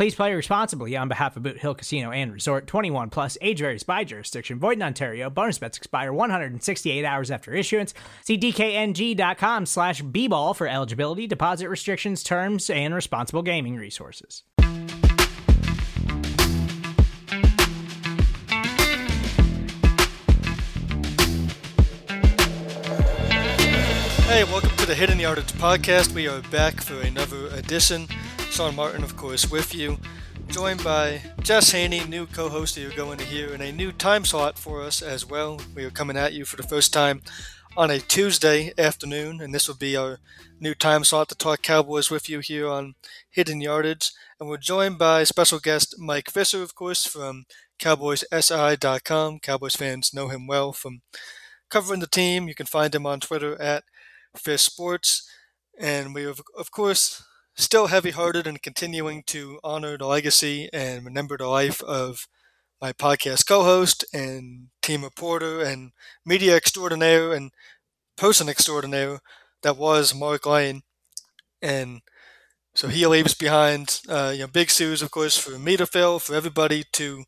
Please play responsibly on behalf of Boot Hill Casino and Resort 21 plus age varies by jurisdiction. Void in Ontario. Bonus bets expire 168 hours after issuance. See DKNG.com slash B ball for eligibility, deposit restrictions, terms, and responsible gaming resources. Hey, welcome to the Hidden Yardage Podcast. We are back for another edition. Sean Martin, of course, with you, joined by Jess Haynie, new co-host that you're going to hear, and a new time slot for us as well. We are coming at you for the first time on a Tuesday afternoon, and this will be our new time slot to talk Cowboys with you here on Hidden Yardage. And we're joined by special guest Mike Fisher, of course, from CowboysSI.com. Cowboys fans know him well from covering the team. You can find him on Twitter at Fish Sports. And we, of, of course, still heavy hearted and continuing to honor the legacy and remember the life of my podcast co host and team reporter and media extraordinaire and person extraordinaire that was Mark Lane. And so he leaves behind, uh, you know, big shoes, of course, for me to fill, for everybody to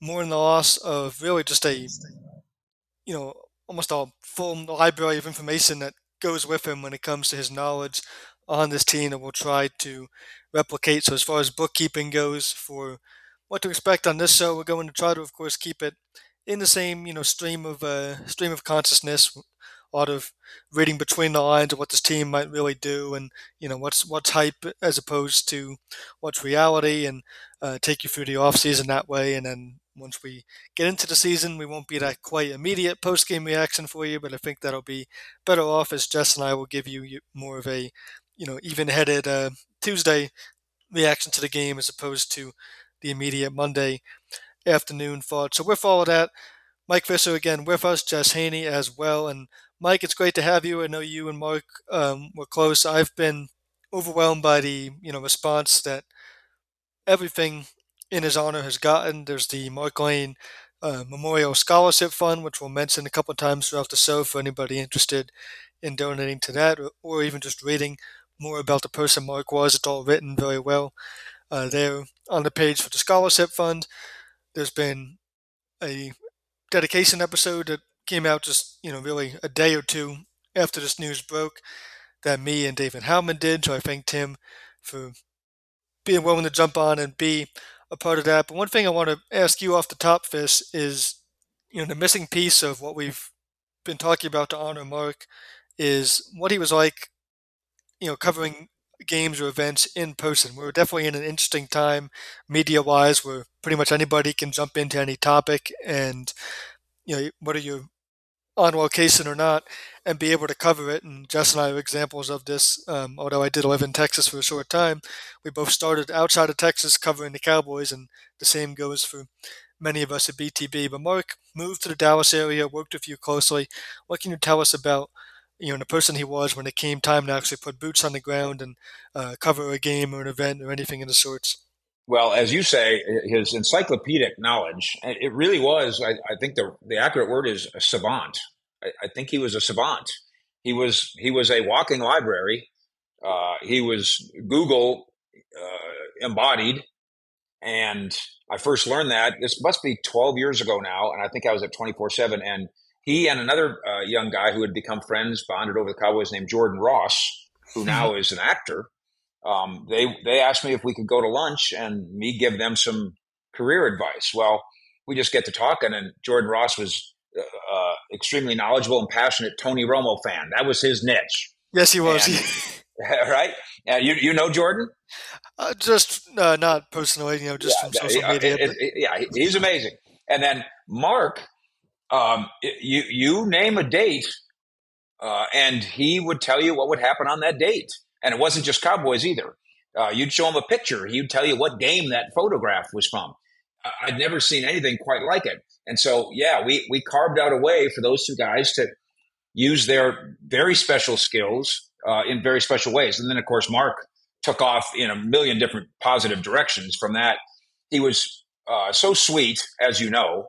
mourn the loss of really just a, you know, almost a full library of information that goes with him when it comes to his knowledge on this team that we'll try to replicate. So as far as bookkeeping goes for what to expect on this show, we're going to try to, of course, keep it in the same, you know, stream of uh, stream of consciousness. A lot of reading between the lines of what this team might really do, and you know what's what's hype as opposed to what's reality, and uh, take you through the off season that way, and then once we get into the season, we won't be that quite immediate post game reaction for you, but I think that'll be better off as Jess and I will give you more of a, you know, even headed uh, Tuesday reaction to the game as opposed to the immediate Monday afternoon thought. So with all of that, Mike Fisher again with us, Jess Haynie as well, and Mike, it's great to have you. I know you and Mark um, were close. I've been overwhelmed by the you know response that everything in his honor has gotten. There's the Mark Lane uh, Memorial Scholarship Fund, which we'll mention a couple of times throughout the show for anybody interested in donating to that, or, or even just reading more about the person Mark was. It's all written very well uh, there on the page for the Scholarship Fund. There's been a dedication episode that came out just you know really a day or two after this news broke that me and David Howman did. So I thanked him for being willing to jump on and be a part of that. But one thing I want to ask you off the top, Fish, is you know the missing piece of what we've been talking about to honor Mark is what he was like, you know, covering games or events in person. We're definitely in an interesting time, media wise, where pretty much anybody can jump into any topic and you know whether you're on location or not and be able to cover it. And Jess and I are examples of this. Um, although I did live in Texas for a short time, we both started outside of Texas covering the Cowboys, and the same goes for many of us at BTB. But Mark moved to the Dallas area, worked with you closely. What can you tell us about? You know, the person he was when it came time to actually put boots on the ground and uh, cover a game or an event or anything of the sorts. Well, as you say, his encyclopedic knowledge, it really was, I, I think the, the accurate word is a savant. I, I, think he was a savant. He was, he was a walking library. Uh, he was Google uh, embodied. And I first learned that this must be 12 years ago now. And I think I was at 24 7. And he and another uh, young guy who had become friends, bonded over the Cowboys named Jordan Ross, who now is an actor um, they they asked me if we could go to lunch and me give them some career advice. Well, we just get to talking, and Jordan Ross was uh, uh extremely knowledgeable and passionate Tony Romo fan. That was his niche. Yes, he was. And, right? Uh, you you know Jordan? Uh, just uh, not personally, you know, just yeah, from social media. It, it, yeah, he's amazing. And then Mark, um, you you name a date, uh, and he would tell you what would happen on that date. And it wasn't just Cowboys either. Uh, you'd show him a picture. He'd tell you what game that photograph was from. I'd never seen anything quite like it. And so, yeah, we we carved out a way for those two guys to use their very special skills uh, in very special ways. And then, of course, Mark took off in a million different positive directions from that. He was uh, so sweet, as you know,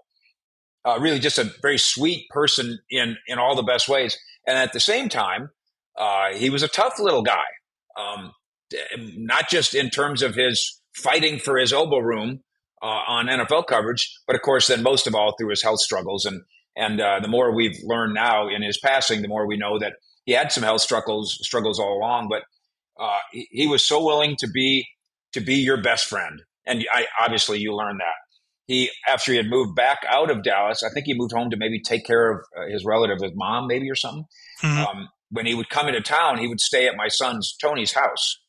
uh, really just a very sweet person in in all the best ways. And at the same time, uh, he was a tough little guy. Um, not just in terms of his fighting for his elbow room uh, on NFL coverage, but of course, then most of all through his health struggles. And and uh, the more we've learned now in his passing, the more we know that he had some health struggles struggles all along. But uh, he, he, was so willing to be to be your best friend, and I, obviously you learned that. He after he had moved back out of Dallas, I think he moved home to maybe take care of uh, his relative, his mom, maybe or something. Mm-hmm. Um, when he would come into town, he would stay at my son's Tony's house.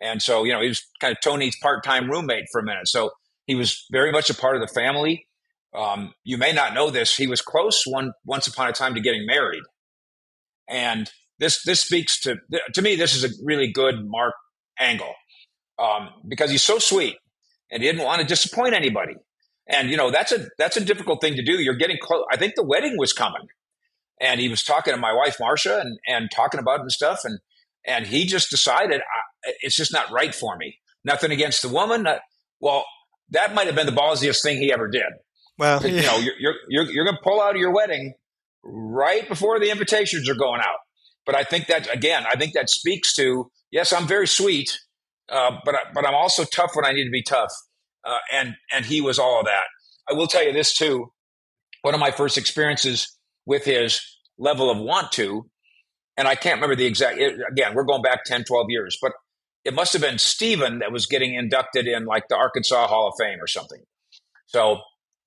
And so, you know, he was kind of Tony's part time roommate for a minute. So he was very much a part of the family. Um, you may not know this. He was close one once upon a time to getting married, and this this speaks to to me. This is a really good Mark angle um, because he's so sweet and he didn't want to disappoint anybody. And you know that's a that's a difficult thing to do. You're getting close. I think the wedding was coming, and he was talking to my wife Marcia and and talking about it and stuff. And and he just decided it's just not right for me. Nothing against the woman. Not, well, that might have been the ballsiest thing he ever did. Well, yeah. you know, you're you're you're, you're going to pull out of your wedding right before the invitations are going out. But I think that again, I think that speaks to yes, I'm very sweet, uh, but but I'm also tough when I need to be tough, uh, and and he was all of that. I will tell you this too. One of my first experiences with his level of want to, and I can't remember the exact. Again, we're going back 10, 12 years, but it must have been Stephen that was getting inducted in like the Arkansas Hall of Fame or something. So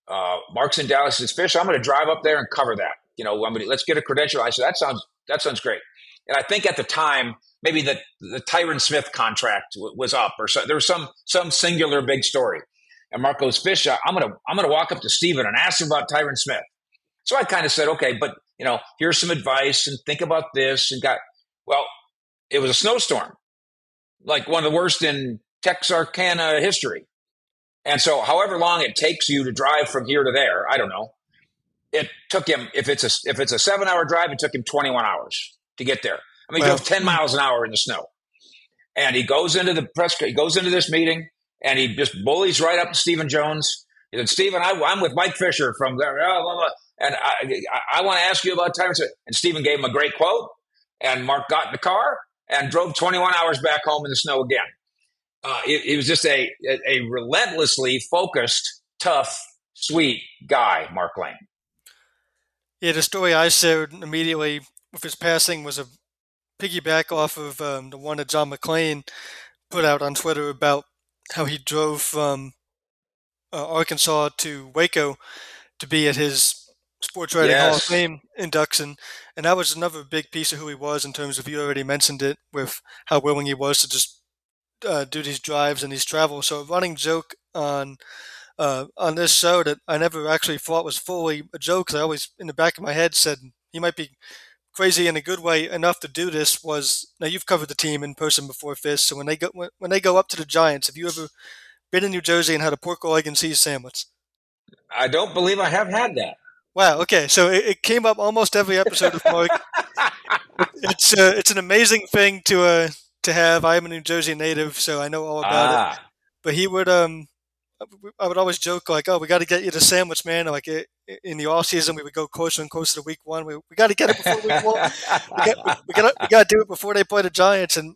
uh, Mark's in Dallas says, Fish, I'm going to drive up there and cover that. You know, I'm gonna, let's get a credential. I said, that sounds, that sounds great. And I think at the time, maybe the, the Tyron Smith contract w- was up or so. There was some, some singular big story. And Marcos Fisher, I'm to, I'm to walk up to Stephen and ask him about Tyron Smith. So I kind of said, okay, but you know, here's some advice and think about this and got, well, it was a snowstorm like one of the worst in Texarkana history. And so, however long it takes you to drive from here to there, I don't know. It took him if it's a if it's a seven hour drive, it took him twenty one hours to get there. I mean, he drove ten miles an hour in the snow, and he goes into the press. He goes into this meeting, and he just bullies right up to Stephen Jones. He said, "Stephen, I, am with Mike Fisher from there, blah, blah, blah, and I, I, I want to ask you about Tyron." And Stephen gave him a great quote, and Mark got in the car and drove 21 hours back home in the snow again. Uh, it, was just a, a, a relentlessly focused, tough, sweet guy, Mark Lane. Yeah, the story I shared immediately with his passing was a piggyback off of um, the one that John McClain put out on Twitter about how he drove from uh, Arkansas to Waco to be at his Sports Writing yes. Hall of Fame induction, and that was another big piece of who he was in terms of you already mentioned it with how willing he was to just uh, do these drives and these travels. So a running joke on uh, on this show that I never actually thought was fully a joke. I always in the back of my head said he might be crazy in a good way enough to do this. Was now you've covered the team in person before, Fish. So when they go when, when they go up to the Giants, have you ever been in New Jersey and had a pork egg and cheese sandwich? I don't believe I have had that. Wow. Okay. So it, it came up almost every episode of Mark. it's uh, it's an amazing thing to uh, to have. I'm a New Jersey native, so I know all about ah. it. But he would um, I would always joke like, "Oh, we got to get you the sandwich, man." Like in the off season, we would go closer and closer to week one. We, we got to get it before week one. We got we got we got to do it before they play the Giants. And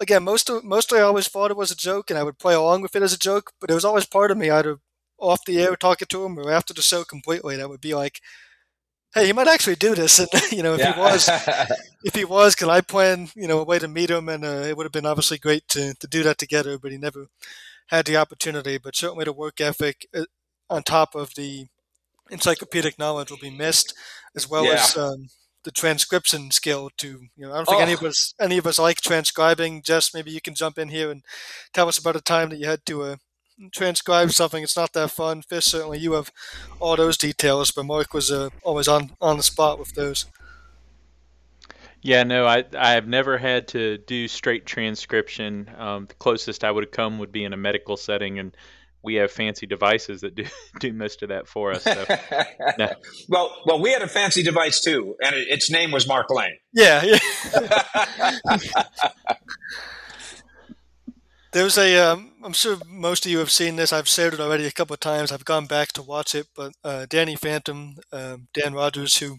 again, most of, mostly I always thought it was a joke, and I would play along with it as a joke. But it was always part of me either off the air talking to him or after the show completely, that would be like, hey, he might actually do this. And you know, if yeah. he was, if he was, can I plan, you know, a way to meet him? And uh, it would have been obviously great to to do that together. But he never had the opportunity. But certainly the work ethic uh, on top of the encyclopedic knowledge will be missed. as well Yeah. as um, the transcription skill. To you know, I don't think Oh. any of us any of us like transcribing. Jess, maybe you can jump in here and tell us about a time that you had to uh, transcribe something. It's not that fun. Fish, certainly you have all those details, but Mark was uh, always on on the spot with those. Yeah, no, I I've never had to do straight transcription. Um, the closest I would have come would be in a medical setting, and we have fancy devices that do do most of that for us. So, no. well, well, we had a fancy device too, and it, its name was Mark Lane. Yeah, yeah. There's a, um, I'm sure most of you have seen this. I've shared it already a couple of times. I've gone back to watch it, but uh, Danny Phantom, um, Dan Rogers, who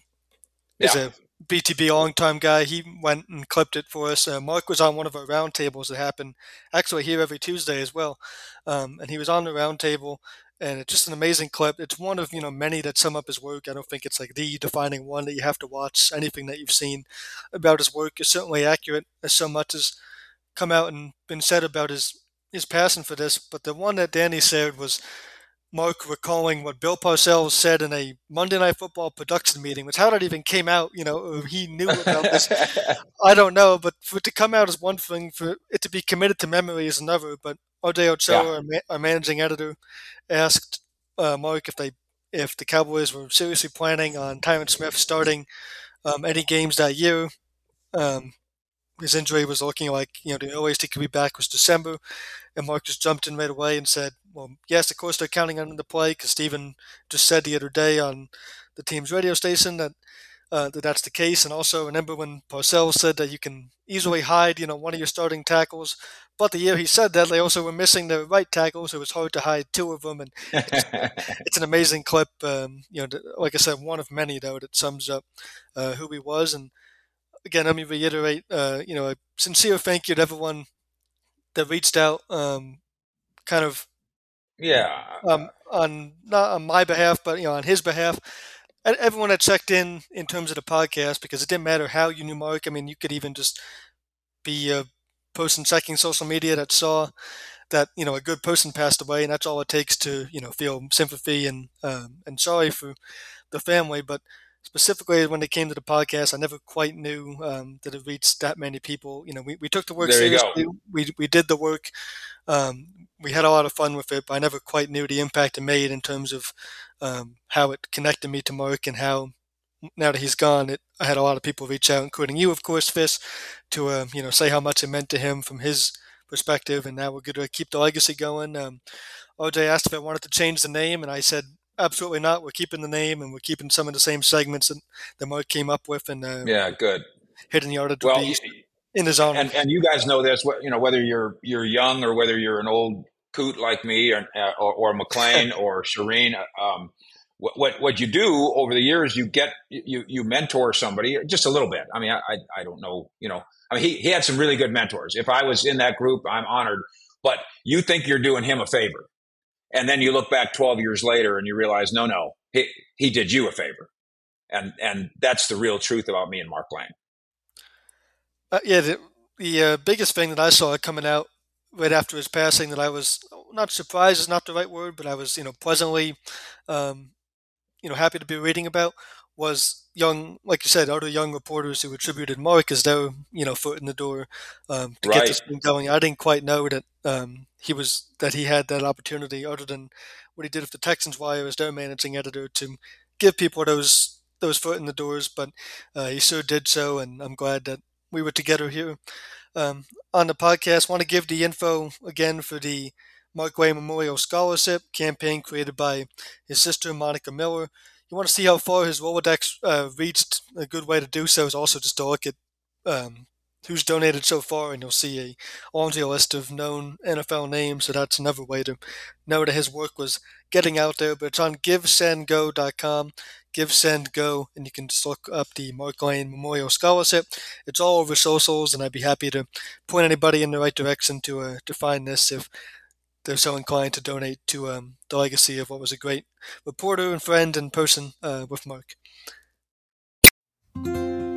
is Yeah. a BTB long-time guy, he went and clipped it for us. Uh, Mark was on one of our roundtables that happen actually here every Tuesday as well, um, and he was on the roundtable. And it's just an amazing clip. It's one of you know many that sum up his work. I don't think it's like the defining one that you have to watch. Anything that you've seen about his work is certainly accurate as so much as come out and been said about his his passion for this. But the one that Danny said was Mark recalling what Bill Parcells said in a Monday Night Football production meeting, which how that even came out, you know, he knew about this. I don't know, but for it to come out is one thing, for it to be committed to memory is another. But R.J. Ochoa, Yeah. our, ma- our managing editor, asked uh, Mark if they if the Cowboys were seriously planning on Tyron Smith starting um, any games that year. Um, his injury was looking like you know the earliest he could be back was December, and Mark just jumped in right away and said, "Well, yes, of course they're counting on him to play because Stephen just said the other day on the team's radio station that." Uh, that that's the case, and also remember when Parcells said that you can easily hide, you know, one of your starting tackles. But the year he said that, they also were missing their right tackle, so it was hard to hide two of them. And it's an amazing clip. Um, you know, like I said, one of many though that sums up uh, who he was. And again, let me reiterate, uh, you know, a sincere thank you to everyone that reached out, um, kind of yeah, um, on not on my behalf, but you know, on his behalf. Everyone that checked in in terms of the podcast, because it didn't matter how you knew Mark. I mean, you could even just be a person checking social media that saw that you know a good person passed away, and that's all it takes to you know feel sympathy and um, and sorry for the family. But specifically when it came to the podcast, I never quite knew um, that it reached that many people. You know, we, we took the work There seriously. We we did the work. Um, we had a lot of fun with it, but I never quite knew the impact it made in terms of um, how it connected me to Mark and how now that he's gone, it, I had a lot of people reach out, including you, of course, Fish, to uh, you know say how much it meant to him from his perspective, and now we're going to keep the legacy going. Um, OJ asked if I wanted to change the name, and I said absolutely not. We're keeping the name, and we're keeping some of the same segments that, that Mark came up with, and uh, yeah, good. Hidden Yardage Well, be in his own. and and you guys know this. You know whether you're you're young or whether you're an old coot like me or uh, or, or McClain or Shireen. Um, what, what what you do over the years, you get you you mentor somebody just a little bit. I mean, I I, I don't know. You know, I mean, he he had some really good mentors. If I was in that group, I'm honored. But you think you're doing him a favor, and then you look back 12 years later and you realize, no, no, he he did you a favor, and and that's the real truth about me and Mark Lane. Uh, yeah, the, the uh, biggest thing that I saw coming out right after his passing that I was not surprised is not the right word, but I was you know pleasantly, um, you know, happy to be reading about was young, like you said, other young reporters who attributed Mark as their you know foot in the door um, to get this thing going. I didn't quite know that um, he was that he had that opportunity, other than what he did with the Texans Wire as their managing editor to give people those those foot in the doors. But uh, he sure did so, and I'm glad that we were together here um, on the podcast. Want to give the info again for the Mark Way Memorial Scholarship campaign created by his sister Monica Miller. You want to see how far his Rolodex uh, reached? A good way to do so is also just to look at um, who's donated so far, and you'll see a laundry list of known NFL names. So that's another way to know that his work was getting out there. But it's on GiveSendGo.com GiveSendGo, and you can just look up the mark lane memorial scholarship it's all over socials and i'd be happy to point anybody in the right direction to uh, to find this if they're so inclined to donate to um, the legacy of what was a great reporter and friend and person uh, with mark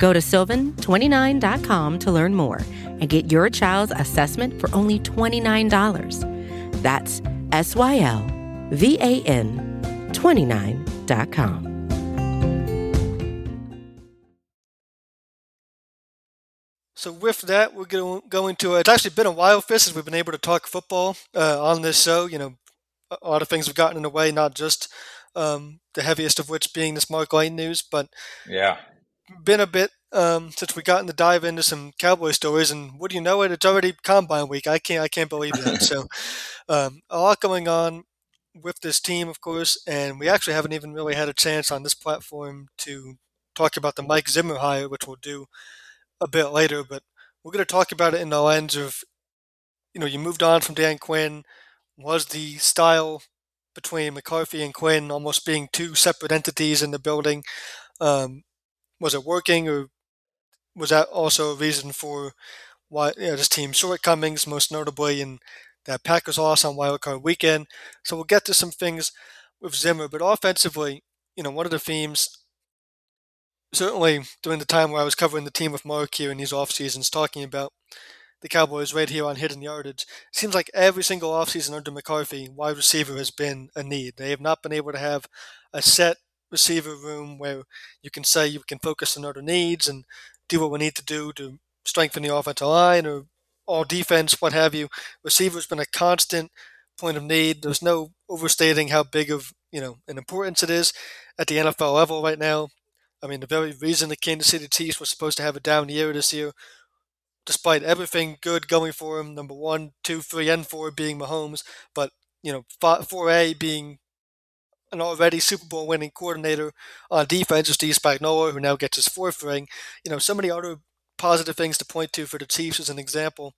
Go to sylvan29.com to learn more and get your child's assessment for only $29. That's S Y L V A N 29.com. So with that, we're going to go into it's actually been a while, Fish, since we've been able to talk football uh, on this show. You know, a lot of things have gotten in the way, not just um, the heaviest of which being this Mark Lane news, but yeah, been a bit um, since we got to dive into some Cowboy stories. And what do you know it? It's already Combine Week. I can't I can't believe that. so um, a lot going on with this team, of course, and we actually haven't even really had a chance on this platform to talk about the Mike Zimmer hire, which we'll do a bit later, but we're going to talk about it in the lens of, you know, you moved on from Dan Quinn. Was the style between McCarthy and Quinn almost being two separate entities in the building? Um, was it working, or was that also a reason for why you know, this team's shortcomings, most notably in that Packers loss on wildcard weekend? So we'll get to some things with Zimmer, but offensively, you know, one of the themes certainly during the time where I was covering the team with Mark here in these off seasons, talking about the Cowboys right here on hidden yardage. It seems like every single offseason under McCarthy, wide receiver has been a need. They have not been able to have a set receiver room where you can say you can focus on other needs and do what we need to do to strengthen the offensive line or all defense, what have you. Receiver's been a constant point of need. There's no overstating how big of you know an importance it is at the NFL level right now. I mean, the very reason the Kansas City Chiefs were supposed to have a down year this year, despite everything good going for them, number one, two, three, and four being Mahomes, but, you know, 4A being an already Super Bowl winning coordinator on defense, Steve Spagnuolo, who now gets his fourth ring. You know, so many other positive things to point to for the Chiefs as an example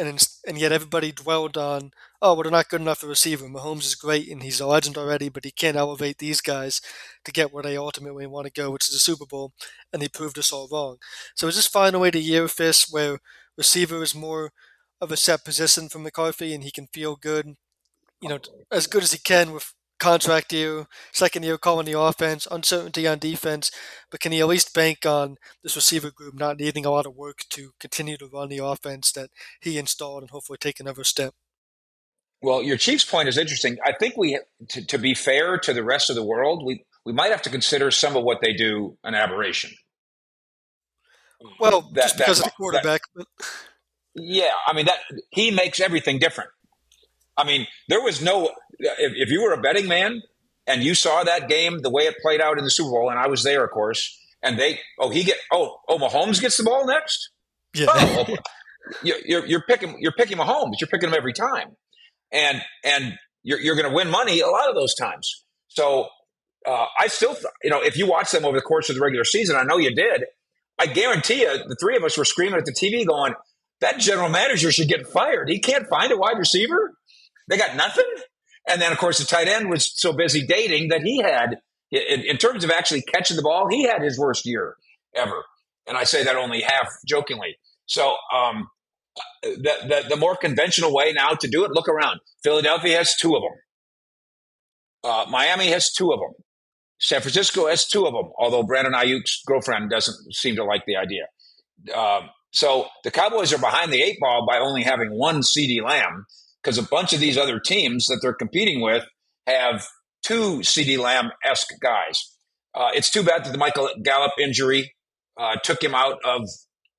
and and yet everybody dwelled on, oh, well, they're not good enough for receiver. Mahomes is great and he's a legend already, but he can't elevate these guys to get where they ultimately want to go, which is the Super Bowl, and they proved us all wrong. So is this finally the year, Fish, where receiver is more of a set position for McCarthy and he can feel good, you know, as good as he can with contract year, second year calling the offense, uncertainty on defense, but can he at least bank on this receiver group not needing a lot of work to continue to run the offense that he installed and hopefully take another step? Well, your Chiefs point is interesting. I think we, to, to be fair to the rest of the world, we, we might have to consider some of what they do an aberration. Well, that, just because that, of the quarterback. That, yeah, I mean that he makes everything different. I mean, there was no if, if you were a betting man and you saw that game the way it played out in the Super Bowl, and I was there, of course, and they oh he get oh oh Mahomes gets the ball next. Yeah. Oh, you're, you're picking you're picking Mahomes. You're picking him every time, and and you're you're going to win money a lot of those times. So uh, I still you know if you watch them over the course of the regular season, I know you did. I guarantee you, the three of us were screaming at the TV, going, "That general manager should get fired. He can't find a wide receiver. They got nothing." And then, of course, the tight end was so busy dating that he had, in, in terms of actually catching the ball, he had his worst year ever. And I say that only half jokingly. So, um, the, the, the more conventional way now to do it, look around. Philadelphia has two of them. Uh, Miami has two of them. San Francisco has two of them, although Brandon Aiyuk's girlfriend doesn't seem to like the idea. Uh, so the Cowboys are behind the eight ball by only having one CeeDee Lamb because a bunch of these other teams that they're competing with have two CeeDee Lamb esque guys. Uh, it's too bad that the Michael Gallup injury uh, took him out of,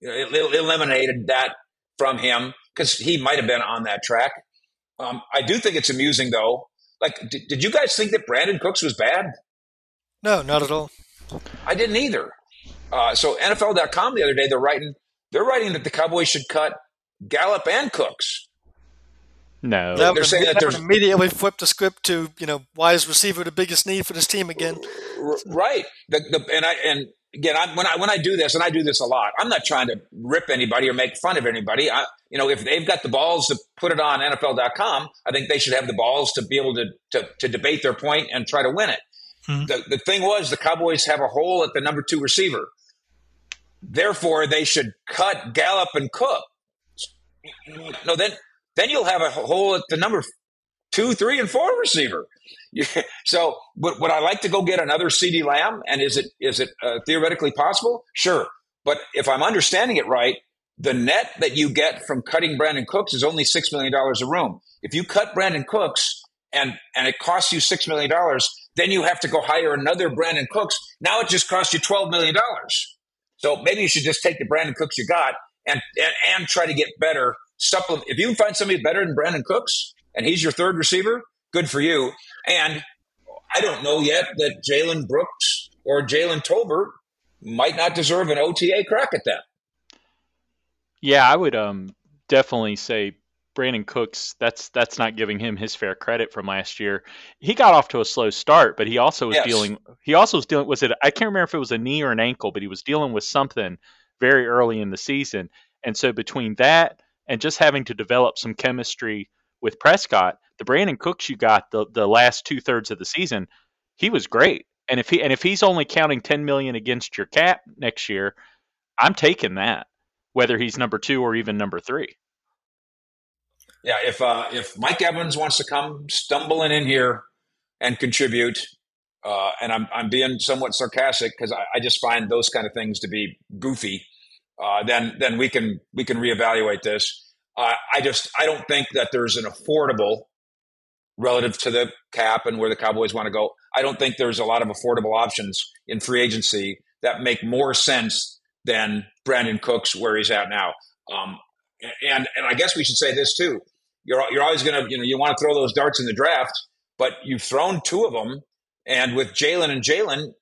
it eliminated that from him because he might have been on that track. Um, I do think it's amusing though. Like, did, did you guys think that Brandin Cooks was bad? No, not at all. I didn't either. Uh, so NFL.com the other day they're writing they're writing that the Cowboys should cut Gallup and Cooks. No, That They're saying that that would there's- immediately flip the script to you know why is receiver the biggest need for this team again? Right. The, the, and I and again, I, when I when I do this, and I do this a lot, I'm not trying to rip anybody or make fun of anybody. I, you know, if they've got the balls to put it on NFL.com, I think they should have the balls to be able to to, to debate their point and try to win it. Hmm. The, the thing was, the Cowboys have a hole at the number two receiver. Therefore, they should cut Gallup and Cook. No, then then you'll have a hole at the number two, three, and four receiver. So, would, would I like to go get another CeeDee Lamb? And is it is it uh, theoretically possible? Sure, but if I'm understanding it right, the net that you get from cutting Brandin Cooks is only six million dollars a room. If you cut Brandin Cooks and and it costs you six million dollars, then you have to go hire another Brandin Cooks. Now it just costs you twelve million dollars. So maybe you should just take the Brandin Cooks you got and and, and try to get better. Supplement. If you can find somebody better than Brandin Cooks and he's your third receiver, good for you. And I don't know yet that Jalen Brooks or Jalen Tolbert might not deserve an OTA crack at that. Yeah, I would um definitely say Brandin Cooks. That's that's not giving him his fair credit from last year. He got off to a slow start, but he also was Yes. dealing. He also was dealing. Was it? I can't remember if it was a knee or an ankle, but he was dealing with something very early in the season. And so between that and just having to develop some chemistry with Prescott, the Brandin Cooks you got the the last two thirds of the season, he was great. And if he and if he's only counting ten million against your cap next year, I'm taking that, whether he's number two or even number three. Yeah, if uh, if Mike Evans wants to come stumbling in here and contribute, uh, and I'm I'm being somewhat sarcastic because I, I just find those kind of things to be goofy. Uh, then then we can we can reevaluate this. Uh, I just I don't think that there's an affordable relative to the cap and where the Cowboys want to go. I don't think there's a lot of affordable options in free agency that make more sense than Brandin Cooks where he's at now. Um, and and I guess we should say this too. You're you're always to you know you want to throw those darts in the draft, but you've thrown two of them, and with Jalen and Jalen,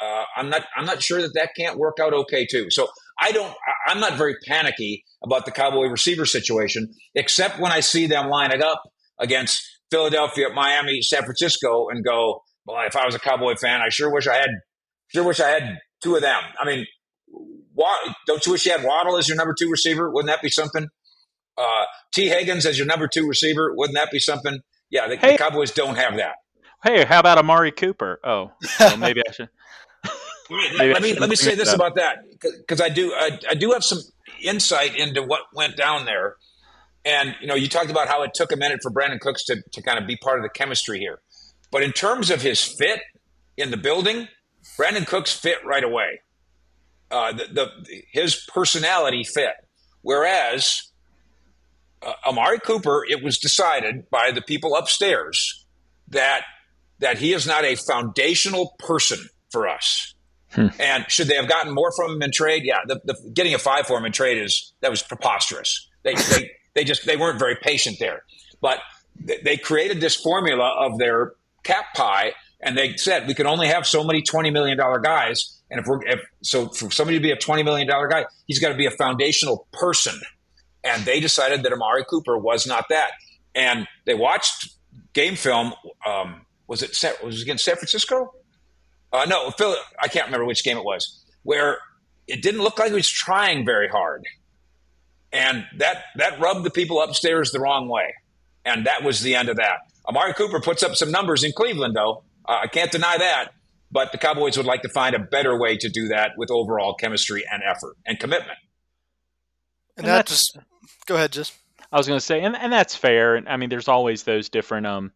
uh, I'm not I'm not sure that that can't work out okay too. So I don't I'm not very panicky about the Cowboy receiver situation, except when I see them lining up against Philadelphia, Miami, San Francisco, and go, well, if I was a Cowboy fan, I sure wish I had sure wish I had two of them. I mean, Wa- don't you wish you had Waddle as your number two receiver? Wouldn't that be something? Uh, Tee Higgins as your number two receiver. Wouldn't that be something? Yeah, the, Hey. the Cowboys don't have that. Hey, how about Amari Cooper? Oh, well, maybe I should. Let, Maybe let me let me say this about that because I do I, I do have some insight into what went down there, and you know you talked about how it took a minute for Brandin Cooks to to kind of be part of the chemistry here, but in terms of his fit in the building, Brandin Cooks fit right away. Uh, the, the his personality fit, whereas uh, Amari Cooper, it was decided by the people upstairs that that he is not a foundational person for us. And should they have gotten more from him in trade? Yeah, the, the getting a five for him in trade is that was preposterous. They they, they just they weren't very patient there. But they, they created this formula of their cap pie, and they said we can only have so many twenty million dollar guys. And if we're if, so for somebody to be a twenty million dollar guy, he's got to be a foundational person. And they decided that Amari Cooper was not that. And they watched game film. Um, was it was it against San Francisco? Uh, no, Phil, I can't remember which game it was, where it didn't look like he was trying very hard. And that, that rubbed the people upstairs the wrong way. And that was the end of that. Amari Cooper puts up some numbers in Cleveland, though. Uh, I can't deny that. But the Cowboys would like to find a better way to do that with overall chemistry and effort and commitment. And, And that that's- just go ahead, just I was going to say, and, and that's fair. And I mean, there's always those different um,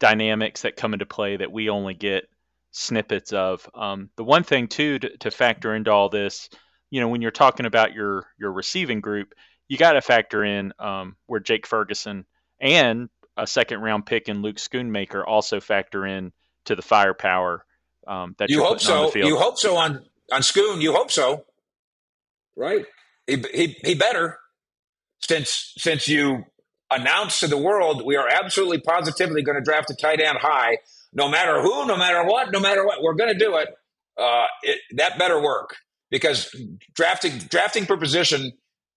dynamics that come into play that we only get snippets of. Um, the one thing too to, to factor into all this, you know, when you're talking about your your receiving group, you got to factor in um, where Jake Ferguson and a second round pick in Luke Schoonmaker also factor in to the firepower um, that You you're hope putting on so. the field. You hope so on on Schoon. You hope so, right? He, he he better since since you announced to the world we are absolutely positively going to draft a tight end high, no matter who, no matter what, no matter what, we're going to do it. Uh, it. That better work. because drafting drafting per position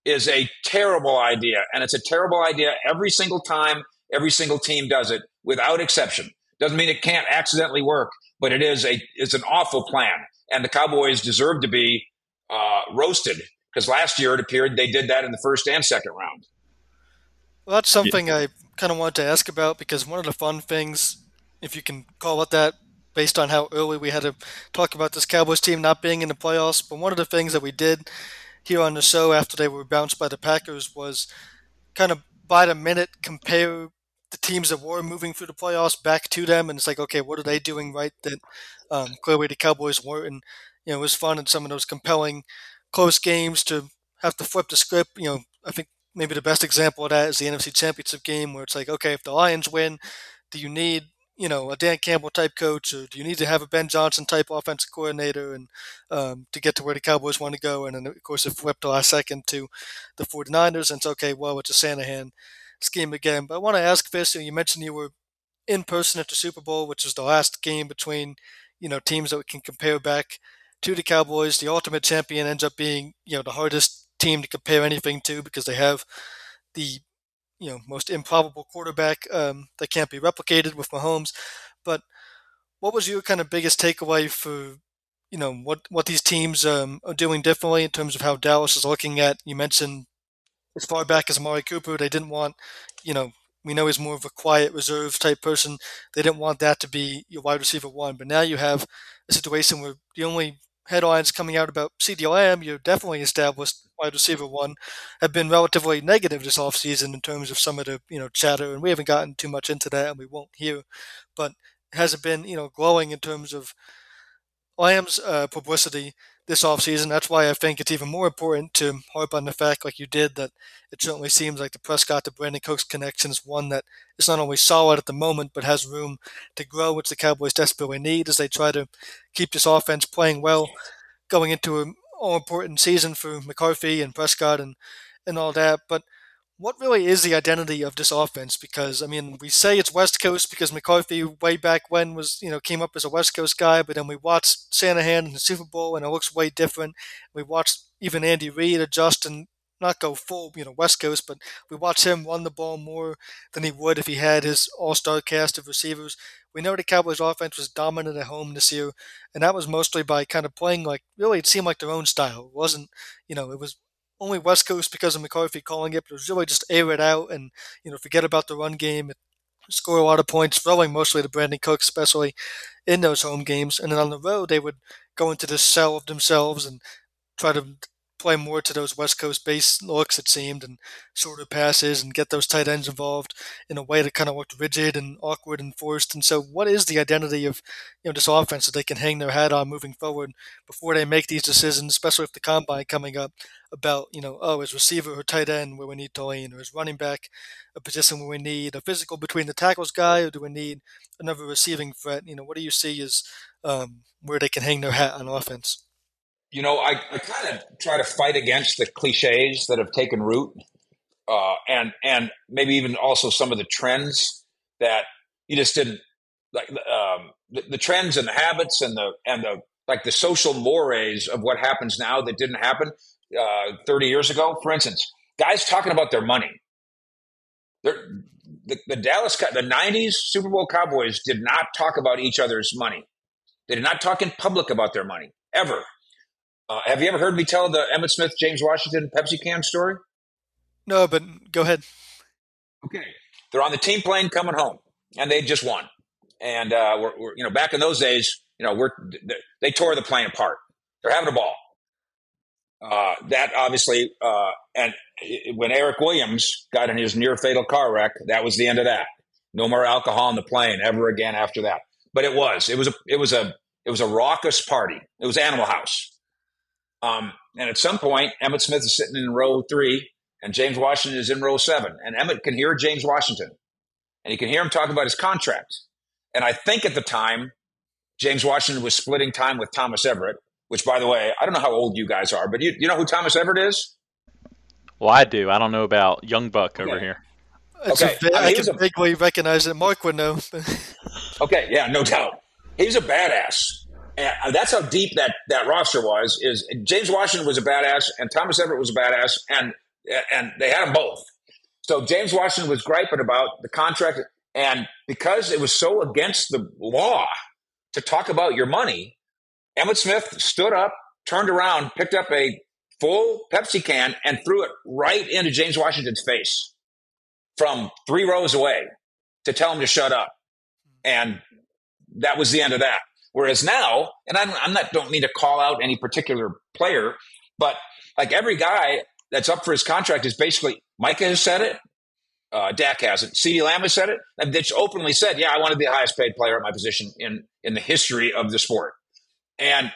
is a terrible idea, and it's a terrible idea every single time. Every single team does it without exception. Doesn't mean it can't accidentally work, but it is a it's an awful plan, and the Cowboys deserve to be uh, roasted because last year it appeared they did that in the first and second round. Well, that's something yeah. I kind of wanted to ask about because one of the fun things, if you can call it that, based on how early we had to talk about this Cowboys team not being in the playoffs, but one of the things that we did here on the show after they were bounced by the Packers was kind of by the minute compare the teams that were moving through the playoffs back to them, and it's like, okay, what are they doing right that um, clearly the Cowboys weren't? And you know, it was fun in some of those compelling, close games to have to flip the script. You know, I think maybe the best example of that is the NFC Championship game, where it's like, okay, if the Lions win, do you need you know a Dan Campbell type coach, or do you need to have a Ben Johnson type offensive coordinator, and um, to get to where the Cowboys want to go? And then of course it flipped last second to the 49ers, and it's okay. Well, it's a Shanahan scheme again. But I want to ask this: you mentioned you were in person at the Super Bowl, which is the last game between you know teams that we can compare back to the Cowboys. The ultimate champion ends up being you know the hardest team to compare anything to because they have the you know most improbable quarterback um, that can't be replicated with Mahomes. But what was your kind of biggest takeaway for you know what what these teams um, are doing differently in terms of how Dallas is looking at? You mentioned as far back as Amari Cooper, they didn't want you know we know he's more of a quiet, reserve type person. They didn't want that to be your wide receiver one. But now you have a situation where the only headlines coming out about CeeDee Lamb, you're definitely established wide receiver one, have been relatively negative this offseason in terms of some of the, you know, chatter. And we haven't gotten too much into that and we won't here. But hasn't been, you know, glowing in terms of Lamb's uh, publicity this offseason. That's why I think it's even more important to harp on the fact, like you did, that it certainly seems like the Prescott to Brandin Cooks connection is one that is not only solid at the moment, but has room to grow, which the Cowboys desperately need as they try to keep this offense playing well going into an all important season for McCarthy and Prescott and, and all that. But what really is the identity of this offense? Because I mean, we say it's West Coast because McCarthy way back when was you know came up as a West Coast guy, but then we watched Shanahan in the Super Bowl and it looks way different. We watched even Andy Reid adjust and not go full you know West Coast, but we watched him run the ball more than he would if he had his All Star cast of receivers. We know the Cowboys' offense was dominant at home this year, and that was mostly by kind of playing like really it seemed like their own style. It wasn't you know it was only West Coast because of McCarthy calling it, but it was really just air it out and, you know, forget about the run game, score a lot of points, throwing mostly to Brandin Cooks, especially in those home games. And then on the road, they would go into this cell of themselves and try to play more to those West Coast base looks, it seemed, and shorter passes and get those tight ends involved in a way that kind of looked rigid and awkward and forced. And so, what is the identity of you know this offense that they can hang their hat on moving forward before they make these decisions, especially with the combine coming up about you know oh is receiver or tight end where we need to lean, or is running back a position where we need a physical between the tackles guy, or do we need another receiving threat? You know, what do you see as um, where they can hang their hat on offense? You know, I, I kind of try to fight against the cliches that have taken root, uh, and and maybe even also some of the trends that you just didn't like um, the, the, trends and the habits and the and the like the social mores of what happens now that didn't happen uh, 30 years ago. For instance, guys talking about their money. They're, the, the Dallas, the 90s Super Bowl Cowboys did not talk about each other's money. They did not talk in public about their money ever. Uh, have you ever heard me tell the Emmitt Smith, James Washington Pepsi can story? No, but go ahead. Okay, they're on the team plane coming home, and they just won. And uh, we're, we're, you know, back in those days, you know, we're they tore the plane apart. They're having a ball. Uh, that obviously, uh, and when Erik Williams got in his near fatal car wreck, that was the end of that. No more alcohol on the plane ever again after that. But it was, it was a, it was a, it was a raucous party. It was Animal House. Um, and at some point, Emmitt Smith is sitting in row three, and James Washington is in row seven. And Emmitt can hear James Washington, and he can hear him talk about his contract. And I think at the time, James Washington was splitting time with Thomas Everett, which, by the way, I don't know how old you guys are, but you, you know who Thomas Everett is? Well, I do. I don't know about Young Buck okay. over here. It's okay, a, I, mean, I can a, vaguely recognize it. Mark would know. okay, yeah, no doubt. He's a badass And uh, that's how deep that that roster was. Is James Washington was a badass, and Thomas Everett was a badass, and and they had them both. So James Washington was griping about the contract, and because it was so against the law to talk about your money, Emmitt Smith stood up, turned around, picked up a full Pepsi can, and threw it right into James Washington's face from three rows away to tell him to shut up. And that was the end of that. Whereas now, and I'm, I'm not don't mean to call out any particular player, but like every guy that's up for his contract is basically Micah has said it, uh, Dak hasn't. CeeDee Lamb has said it. It's openly said, yeah, I want to be the highest paid player at my position in in the history of the sport. And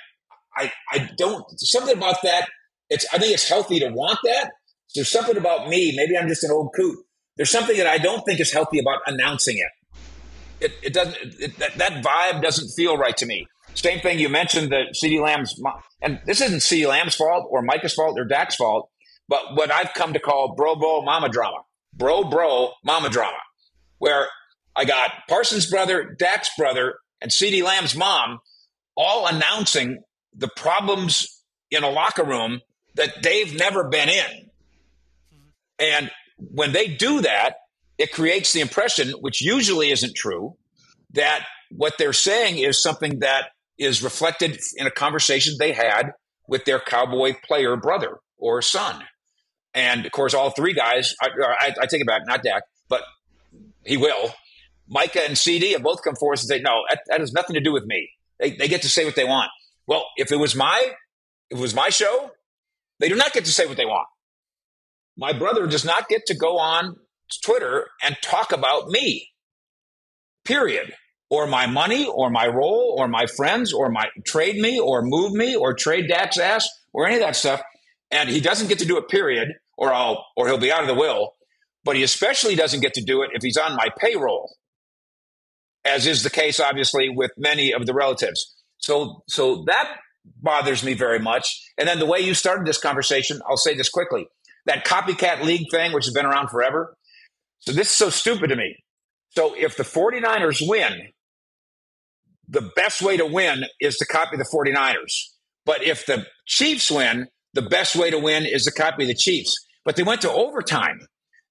I I don't something about that. It's I think it's healthy to want that. There's something about me. Maybe I'm just an old coot. There's something that I don't think is healthy about announcing it it, it doesn't it, that, that vibe doesn't feel right to me. Same thing you mentioned the CeeDee Lamb's and this isn't CeeDee Lamb's fault or Micah's fault or Dak's fault, but what I've come to call bro bro mama drama, bro bro mama drama, where I got Parsons' brother, Dak's brother, and CeeDee Lamb's mom all announcing the problems in a locker room that they've never been in. And when they do that, it creates the impression, which usually isn't true, that what they're saying is something that is reflected in a conversation they had with their cowboy player brother or son. And of course, all three guys, I, I, I take it back, not Dak, but he will. Micah and CeeDee have both come forward and say, no, that, that has nothing to do with me. They, they get to say what they want. Well, if it was my, if it was my show, they do not get to say what they want. My brother does not get to go on Twitter and talk about me, period. Or my money, or my role, or my friends, or my trade me, or move me, or trade Dak's ass, or any of that stuff. And he doesn't get to do it, period, or I'll or he'll be out of the will. But he especially doesn't get to do it if he's on my payroll, as is the case, obviously, with many of the relatives. So so that bothers me very much. And then the way you started this conversation, I'll say this quickly. That copycat league thing, which has been around forever, so this is so stupid to me. So if the 49ers win, the best way to win is to copy the 49ers. But if the Chiefs win, the best way to win is to copy the Chiefs. But they went to overtime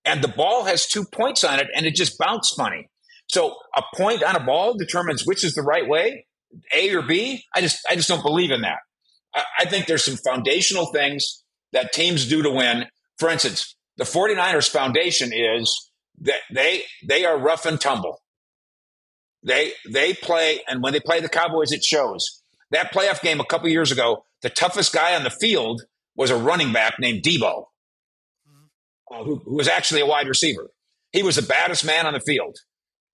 and the ball has two points on it and it just bounced funny. So a point on a ball determines which is the right way, A or B. I just I just don't believe in that. I, I think there's some foundational things that teams do to win. For instance, the 49ers foundation is that they they are rough and tumble. They they play, and when they play the Cowboys, it shows. That playoff game a couple years ago, the toughest guy on the field was a running back named Deebo, uh, who, who was actually a wide receiver. He was the baddest man on the field,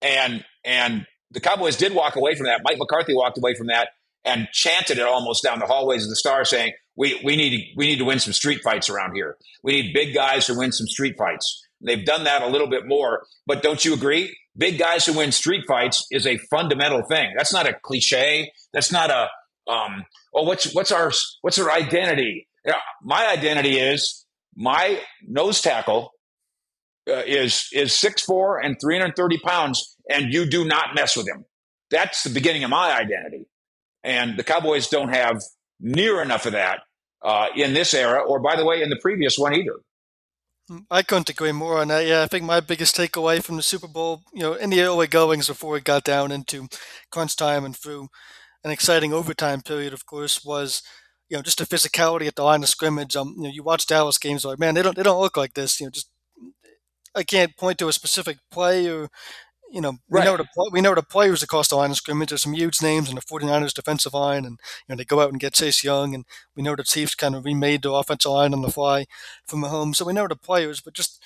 and and the Cowboys did walk away from that. Mike McCarthy walked away from that and chanted it almost down the hallways of the Star, saying, "We we need to, we need to win some street fights around here. We need big guys to win some street fights." They've done that a little bit more. But don't you agree? Big guys who win street fights is a fundamental thing. That's not a cliche. That's not a um, oh, what's what's our what's our identity? Yeah, my identity is my nose tackle uh, is is six four and three hundred thirty pounds, and you do not mess with him. That's the beginning of my identity. And the Cowboys don't have near enough of that uh, in this era, or by the way, in the previous one either. I couldn't agree more on that. Yeah, I think my biggest takeaway from the Super Bowl, you know, in the early goings before it got down into crunch time and through an exciting overtime period, of course, was you know just the physicality at the line of scrimmage. Um, you know, you watch Dallas games, like man, they don't they don't look like this. You know, just I can't point to a specific play or you know, we right. know the we know the players across the line of scrimmage. There's some huge names in the 49ers defensive line, and you know they go out and get Chase Young, and we know the Chiefs kind of remade the offensive line on the fly from home. So we know the players, but just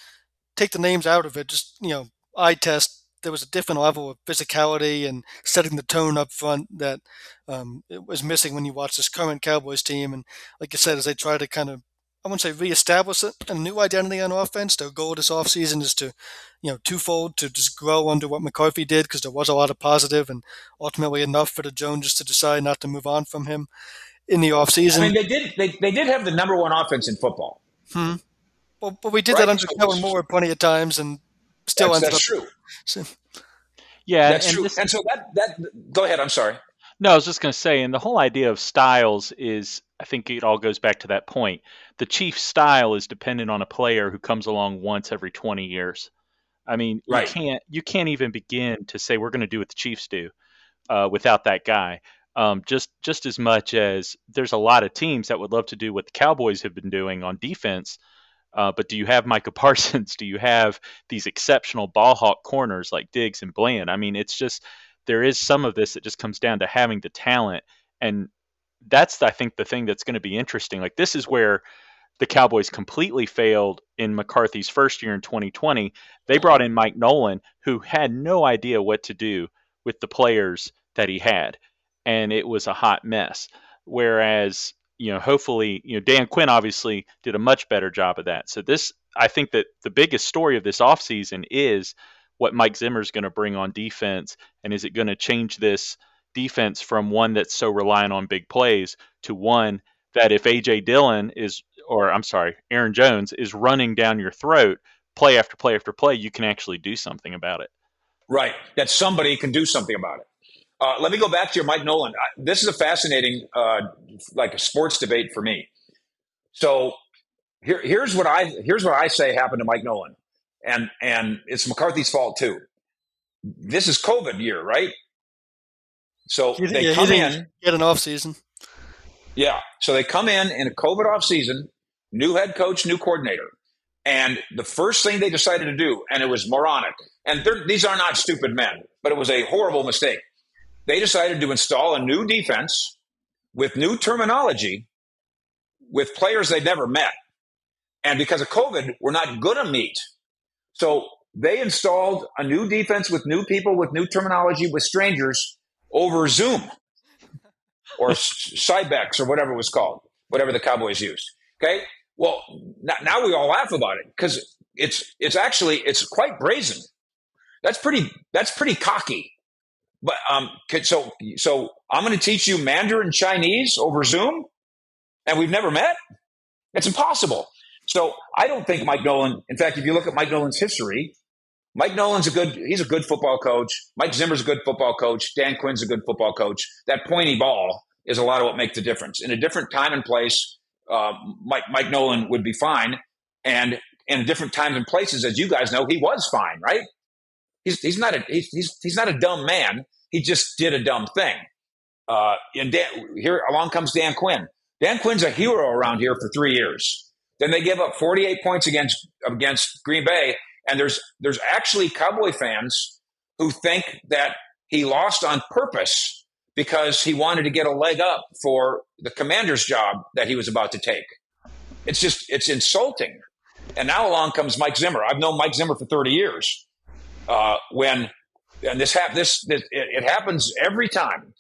take the names out of it. Just you know, eye test. There was a different level of physicality and setting the tone up front that um, it was missing when you watch this current Cowboys team. And like I said, as they try to kind of I wouldn't say reestablish a new identity on offense. Their goal this offseason is to, you know, twofold to just grow under what McCarthy did because there was a lot of positive and ultimately enough for the Joneses to decide not to move on from him in the offseason. I mean, they did they, they did have the number one offense in football. Hmm. Well, but we did right? that under Kellen Moore plenty of times and still that's, ended that's up. True. So, yeah, that's and true. This, and so that that go ahead. I'm sorry. No, I was just going to say, and the whole idea of styles is, I think it all goes back to that point. The Chiefs' style is dependent on a player who comes along once every 20 years. I mean, right. you can't you can't even begin to say we're going to do what the Chiefs do uh, without that guy. Um, just just as much as there's a lot of teams that would love to do what the Cowboys have been doing on defense, uh, but do you have Micah Parsons? Do you have these exceptional ball hawk corners like Diggs and Bland? I mean, it's just there is some of this that just comes down to having the talent, and that's I think the thing that's going to be interesting. Like this is where the Cowboys completely failed in McCarthy's first year in 2020. They brought in Mike Nolan, who had no idea what to do with the players that he had, and it was a hot mess. Whereas you know, hopefully, you know, Dan Quinn obviously did a much better job of that. So this, I think that the biggest story of this offseason is what Mike Zimmer is going to bring on defense, and is it going to change this defense from one that's so reliant on big plays to one that if AJ Dillon is, or I'm sorry, Aaron Jones is running down your throat play after play after play, you can actually do something about it. Right, that somebody can do something about it. Uh, let me go back to your Mike Nolan. This is a fascinating, uh, like a sports debate for me. So here, here's what I here's what I say happened to Mike Nolan, and and it's McCarthy's fault too. This is COVID year, right? So he, they yeah, come in. Get an off season. Yeah, so they come in in a COVID off season, new head coach, new coordinator, and the first thing they decided to do, and it was moronic. And these are not stupid men, but it was a horrible mistake they decided to install a new defense with new terminology with players they'd never met. And because of COVID, we're not going to meet. So they installed a new defense with new people, with new terminology, with strangers over Zoom or Cybex or whatever it was called, whatever the Cowboys used. Okay. Well, now we all laugh about it because it's it's actually it's quite brazen. That's pretty that's pretty cocky. But um, so so I'm going to teach you Mandarin Chinese over Zoom, and we've never met. It's impossible. So I don't think Mike Nolan. In fact, if you look at Mike Nolan's history, Mike Nolan's a good. He's a good football coach. Mike Zimmer's a good football coach. Dan Quinn's a good football coach. That pointy ball is a lot of what makes the difference. In a different time and place, uh, Mike Mike Nolan would be fine, and in different times and places, as you guys know, he was fine, right? He's, he's not a he's, he's, he's not a dumb man. He just did a dumb thing. Uh, and Dan, here along comes Dan Quinn. Dan Quinn's a hero around here for three years. Then they give up 48 points against against Green Bay, and there's there's actually Cowboy fans who think that he lost on purpose because he wanted to get a leg up for the commander's job that he was about to take. It's just it's insulting. And now along comes Mike Zimmer. I've known Mike Zimmer for 30 years. Uh, when and this hap- this, this it, it, happens every time.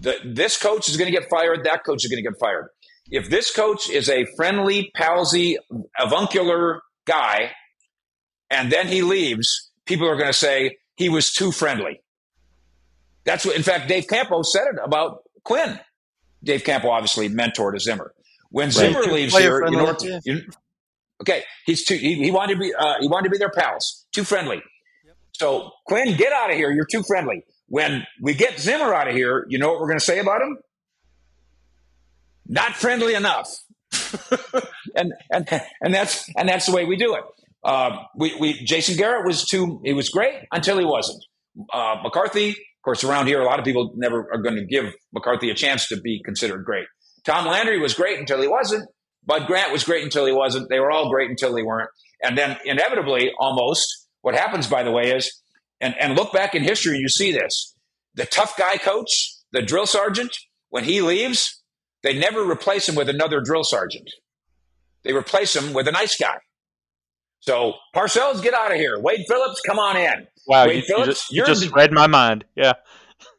The, this coach is going to get fired. That coach is going to get fired. If this coach is a friendly, palsy, avuncular guy, and then he leaves, people are going to say he was too friendly. That's what, in fact, Dave Campo said it about Quinn. Dave Campo obviously mentored Zimmer. When right. Zimmer leaves here, you know what? You, okay, he's too. He, he wanted to be. Uh, he wanted to be their pals. Too friendly. So, Quinn, get out of here. You're too friendly. When we get Zimmer out of here, you know what we're going to say about him? Not friendly enough. and and and that's and that's the way we do it. Uh, we, we Jason Garrett was too. He was great until he wasn't. Uh, McCarthy, of course, around here, a lot of people never are going to give McCarthy a chance to be considered great. Tom Landry was great until he wasn't. Bud Grant was great until he wasn't. They were all great until they weren't. And then inevitably, almost, what happens, by the way, is, and, and look back in history, you see this. The tough guy coach, the drill sergeant, when he leaves, they never replace him with another drill sergeant. They replace him with a nice guy. So Parcells, get out of here. Wade Phillips, come on in. Wow, Wade you, Phillips, you just, you just read my mind. Yeah.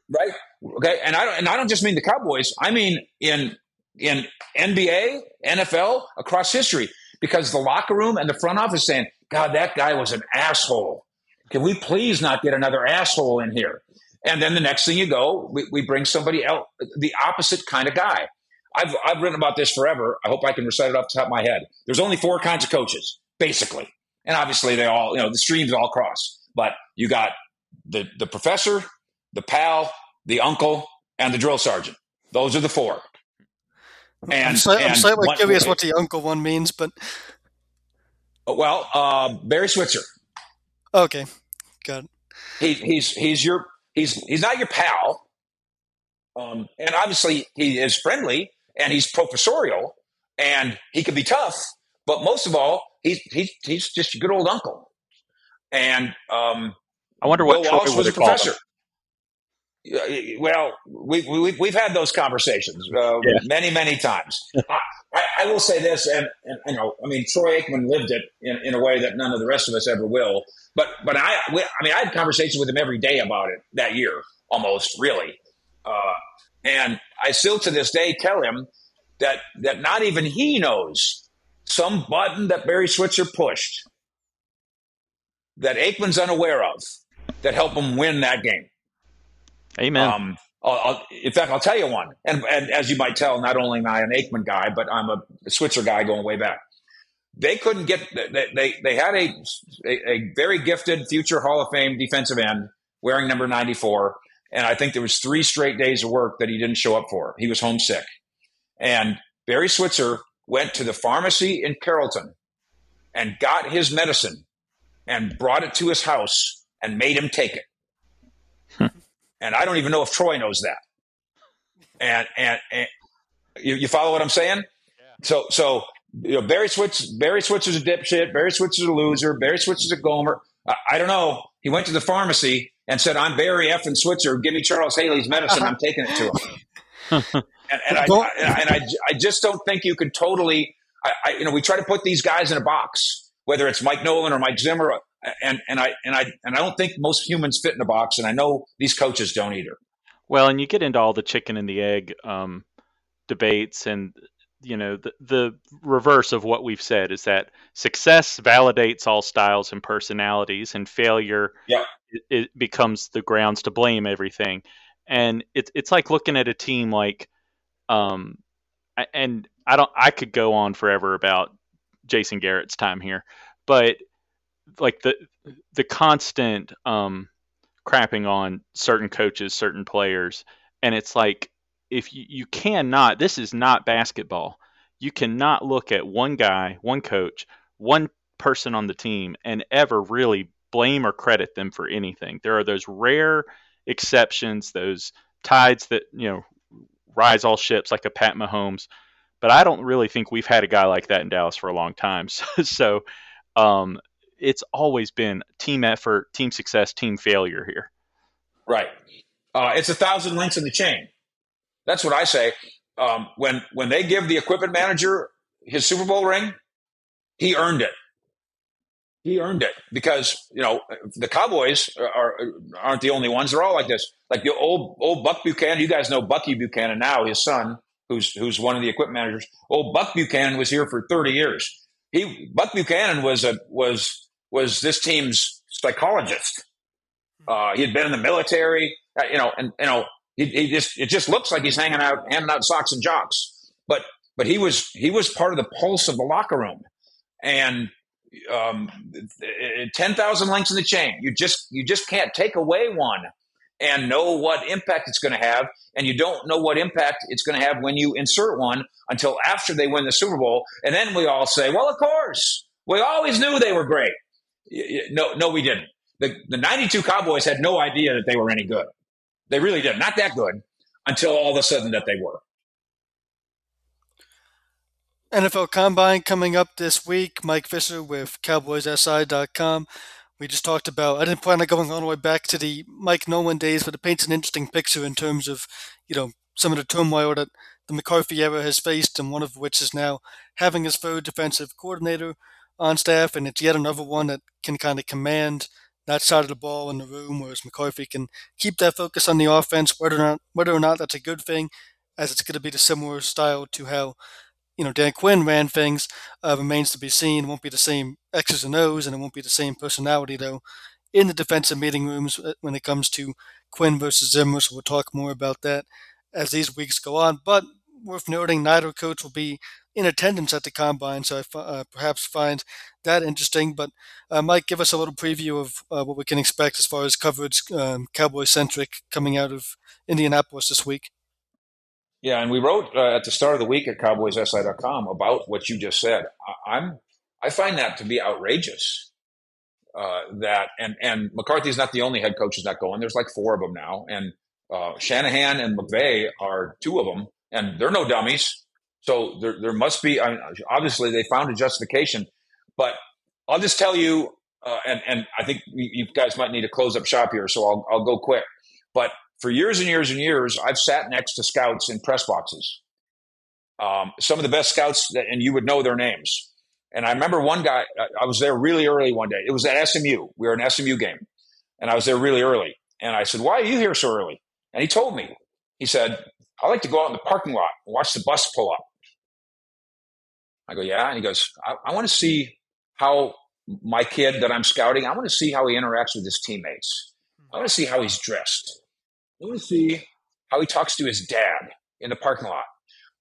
Right. Okay. And I don't and I don't just mean the Cowboys. I mean in in NBA, NFL, across history, because the locker room and the front office saying, God, that guy was an asshole. Can we please not get another asshole in here? And then the next thing you go, we, we bring somebody else, the opposite kind of guy. I've, I've written about this forever. I hope I can recite it off the top of my head. There's only four kinds of coaches, basically. And obviously they all, you know, the streams all cross. But you got the, the professor, the pal, the uncle, and the drill sergeant. Those are the four. And, I'm, sli- I'm slightly one, curious what the uncle one means, but well, uh, Barry Switzer. Okay, got it. He, he's he's your he's he's not your pal, um, and obviously he is friendly and he's professorial and he can be tough, but most of all, he's he's he's just a good old uncle. And um, I wonder what Bill Troy was a professor. Well, we, we, we've had those conversations uh, yeah. many, many times. I, I, will say this, and, and you know, I mean, Troy Aikman lived it in, in, a way that none of the rest of us ever will. But but I, we, I mean, I had conversations with him every day about it that year, almost really. Uh, and I still to this day tell him that that not even he knows some button that Barry Switzer pushed that Aikman's unaware of that helped him win that game. Amen. Um, I'll, I'll, in fact, I'll tell you one. And, and, as you might tell, not only am I an Aikman guy, but I'm a Switzer guy going way back. They couldn't get they they, they had a, a, a very gifted future Hall of Fame defensive end wearing number 94, and I think there was three straight days of work that he didn't show up for. He was homesick, and Barry Switzer went to the pharmacy in Carrollton and got his medicine and brought it to his house and made him take it. Hmm. And I don't even know if Troy knows that. And and, and you, you, follow what I'm saying? Yeah. So so you know Barry Switz Barry Switzer's a dipshit. Barry Switzer's a loser. Barry Switzer's a gomer. I, I don't know. He went to the pharmacy and said, "I'm Barry F. and Switzer. Give me Charles Haley's medicine. I'm taking it to him." and, and, I, I, and I, I just don't think you can totally. I, I, you know, we try to put these guys in a box, whether it's Mike Nolan or Mike Zimmer and and I and I and I don't think most humans fit in a box, and I know these coaches don't either. Well, and you get into all the chicken and the egg um, debates, and you know the the reverse of what we've said is that success validates all styles and personalities, and failure yeah. It, becomes the grounds to blame everything. And it's it's like looking at a team like, um, and I don't I could go on forever about Jason Garrett's time here, but like the the constant um, crapping on certain coaches, certain players, and it's like if you, you cannot, this is not basketball. You cannot look at one guy, one coach, one person on the team, and ever really blame or credit them for anything. There are those rare exceptions, those tides that you know rise all ships, like a Pat Mahomes. But I don't really think we've had a guy like that in Dallas for a long time. So, so um, it's always been team effort, team success, team failure here. Right. Uh, it's a thousand links in the chain. That's what I say. Um, when when they give the equipment manager his Super Bowl ring, he earned it. He earned it because you know the Cowboys are aren't the only ones. They're all like this. Like the old old Buck Buchanan. You guys know Bucky Buchanan now. His son, who's who's one of the equipment managers. Old Buck Buchanan was here for thirty years. He Buck Buchanan was a was was this team's psychologist. Uh, he had been in the military, uh, you know, and you know, he, he, just it just looks like he's hanging out, handing out socks and jocks. But but he was he was part of the pulse of the locker room, and um, ten thousand links in the chain. You just you just can't take away one and know what impact it's going to have, and you don't know what impact it's going to have when you insert one until after they win the Super Bowl, and then we all say, "Well, of course, we always knew they were great." No, no, we didn't. The, the 92 Cowboys had no idea that they were any good. They really did. Not that good until all of a sudden that they were. NFL Combine coming up this week. Mike Fisher with CowboysSI.com. We just talked about, I didn't plan on going all the way back to the Mike Nolan days, but it paints an interesting picture in terms of, you know, some of the turmoil that the McCarthy era has faced, and one of which is now having his third defensive coordinator on staff, and it's yet another one that can kind of command that side of the ball in the room, whereas McCarthy can keep that focus on the offense, whether or not whether or not that's a good thing, as it's going to be the similar style to how you know Dan Quinn ran things. Uh, remains to be seen. It won't be the same X's and O's, and it won't be the same personality though in the defensive meeting rooms uh, when it comes to Quinn versus Zimmer. So we'll talk more about that as these weeks go on. But worth noting, neither coach will be in attendance at the combine, so I uh, perhaps find that interesting. But uh, Mike, give us a little preview of uh, what we can expect as far as coverage, um, Cowboy centric, coming out of Indianapolis this week. Yeah, and we wrote uh, at the start of the week at CowboysSI.com about what you just said. I, am I find that to be outrageous. Uh, that and and McCarthy's not the only head coach who's not going. There's like four of them now, and uh, Shanahan and McVay are two of them, and they're no dummies. So there there must be. I mean, obviously, they found a justification, but I'll just tell you, uh, and and I think you guys might need to close up shop here, so I'll I'll go quick. But for years and years and years, I've sat next to scouts in press boxes. Um, some of the best scouts, that, and you would know their names. And I remember one guy, I was there really early one day. It was at SMU. We were an SMU game. And I was there really early. And I said, Why are you here so early? And he told me, he said, I like to go out in the parking lot and watch the bus pull up. I go, Yeah. And he goes, I, I want to see how my kid that I'm scouting, I want to see how he interacts with his teammates. I want to see how he's dressed. I want to see how he talks to his dad in the parking lot.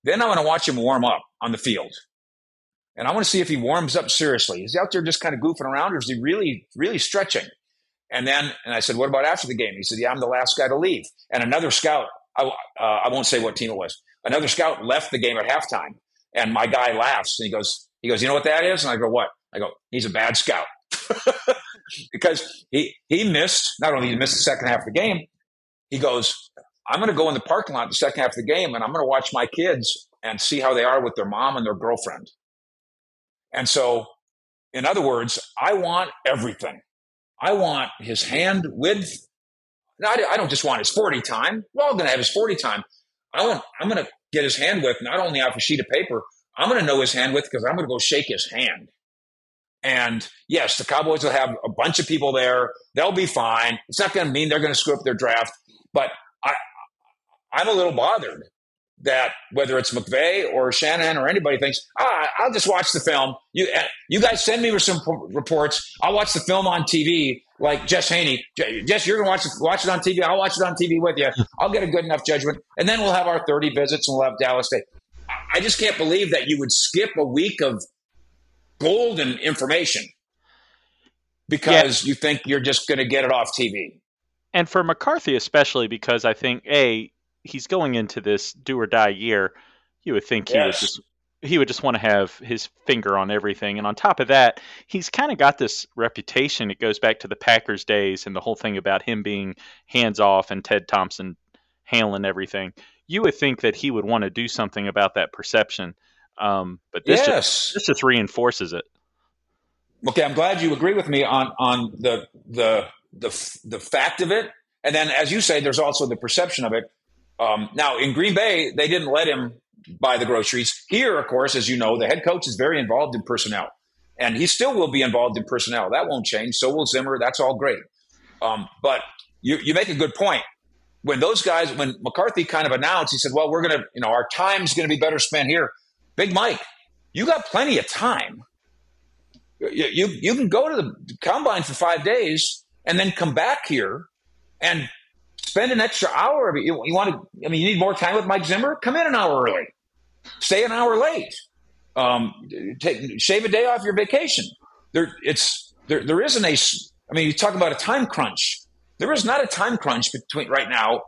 Then I want to watch him warm up on the field. And I want to see if he warms up seriously. Is he out there just kind of goofing around or is he really, really stretching? And then, and I said, what about after the game? He said, yeah, I'm the last guy to leave. And another scout, I, uh, I won't say what team it was. Another scout left the game at halftime. And my guy laughs and he goes, he goes, you know what that is? And I go, what? I go, he's a bad scout. because he, he missed, not only he missed the second half of the game, he goes, I'm going to go in the parking lot the second half of the game and I'm going to watch my kids and see how they are with their mom and their girlfriend. And so, in other words, I want everything. I want his hand width. I don't just want his 40 time. We're all going to have his 40 time. I want, I'm going to get his hand width not only off a sheet of paper, I'm going to know his hand width because I'm going to go shake his hand. And yes, the Cowboys will have a bunch of people there. They'll be fine. It's not going to mean they're going to screw up their draft, but I, I'm a little bothered that whether it's McVay or Shanahan or anybody thinks, ah, I'll just watch the film. You, eh, you guys send me some reports. I'll watch the film on TV, like Jess Haynie. Jess, you're gonna watch it, watch it on TV. I'll watch it on TV with you. I'll get a good enough judgment, and then we'll have our 30 visits, and we'll have Dallas State. I just can't believe that you would skip a week of golden information because yeah. you think you're just going to get it off TV. And for McCarthy, especially because I think a he's going into this do or die year, you would think he yes. would just he would just want to have his finger on everything. And on top of that, he's kind of got this reputation. It goes back to the Packers days and the whole thing about him being hands off and Ted Thompson handling everything. You would think that he would want to do something about that perception. Um, but this, yes. just, this just reinforces it. Okay, I'm glad you agree with me on on the the the the fact of it, and then as you say, there's also the perception of it. Um, now, in Green Bay, they didn't let him buy the groceries. Here, of course, as you know, the head coach is very involved in personnel, and he still will be involved in personnel. That won't change. So will Zimmer. That's all great. Um, but you, you make a good point. When those guys, when McCarthy kind of announced, he said, "Well, we're going to, you know, our time's going to be better spent here." Big Mike, you got plenty of time. You, you, you can go to the combine for five days and then come back here and spend an extra hour. of You, you want to, I mean, you need more time with Mike Zimmer? Come in an hour early, stay an hour late, um, take, shave a day off your vacation. There, it's there. There isn't a. I mean, you talk about a time crunch. There is not a time crunch between right now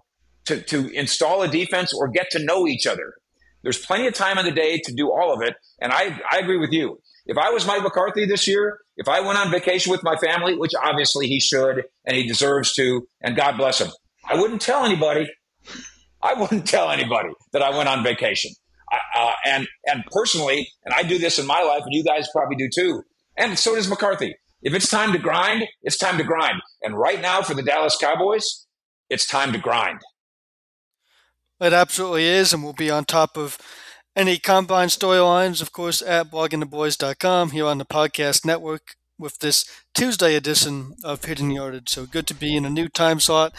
to to install a defense or get to know each other. There's plenty of time in the day to do all of it, and I I agree with you. If I was Mike McCarthy this year, if I went on vacation with my family, which obviously he should and he deserves to, and God bless him, I wouldn't tell anybody. I wouldn't tell anybody that I went on vacation. Uh, and and personally, and I do this in my life, and you guys probably do too. And so does McCarthy. If it's time to grind, it's time to grind. And right now for the Dallas Cowboys, it's time to grind. It absolutely is, and we'll be on top of any combine storylines, of course, at bloggingtheboys.com here on the podcast network with this Tuesday edition of Hidden Yardage. So good to be in a new time slot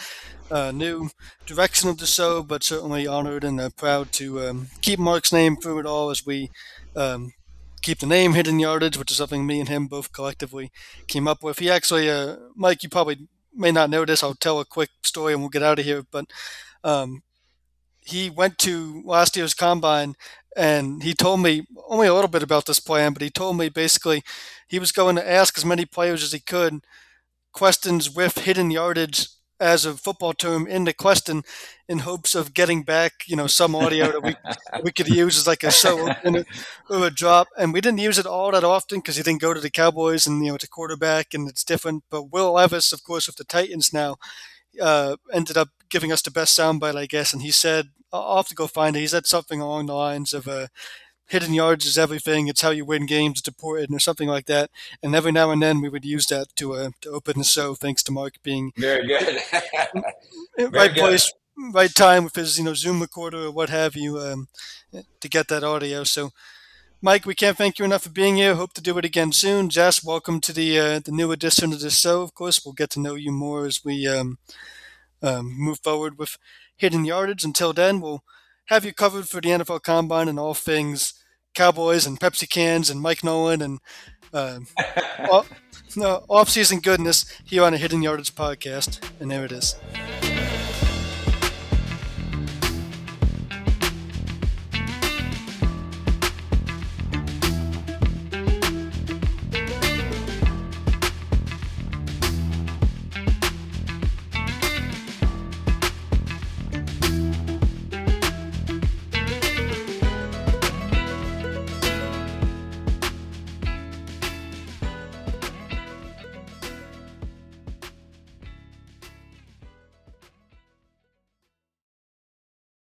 uh, new direction of the show, but certainly honored and uh, proud to um, keep Mark's name through it all as we um, keep the name Hidden Yardage, which is something me and him both collectively came up with. He actually, uh, Mike, you probably may not know this. I'll tell a quick story and we'll get out of here. But um, he went to last year's combine and he told me only a little bit about this plan, but he told me basically he was going to ask as many players as he could questions with hidden yardage as a football term in the question in hopes of getting back, you know, some audio that we we could use as like a show or a drop. And we didn't use it all that often because he didn't go to the Cowboys and you know it's a quarterback and it's different. But Will Levis, of course, with the Titans now, uh, ended up giving us the best soundbite, I guess. And he said, I'll have to go find it. He said something along the lines of, uh, hidden yards is everything. It's how you win games. It's important, or something like that. And every now and then we would use that to uh, to open the show. Thanks to Mark being very good, right very place, good. right time with his you know Zoom recorder or what have you um, to get that audio. So. Mike, we can't thank you enough for being here. Hope to do it again soon. Jess, welcome to the uh, the new edition of the show. Of course, we'll get to know you more as we um, um, move forward with hidden yardage. Until then, we'll have you covered for the NFL Combine and all things Cowboys and Pepsi cans and Mike Nolan and uh, off, no, off-season goodness here on a Hidden Yardage podcast. And there it is.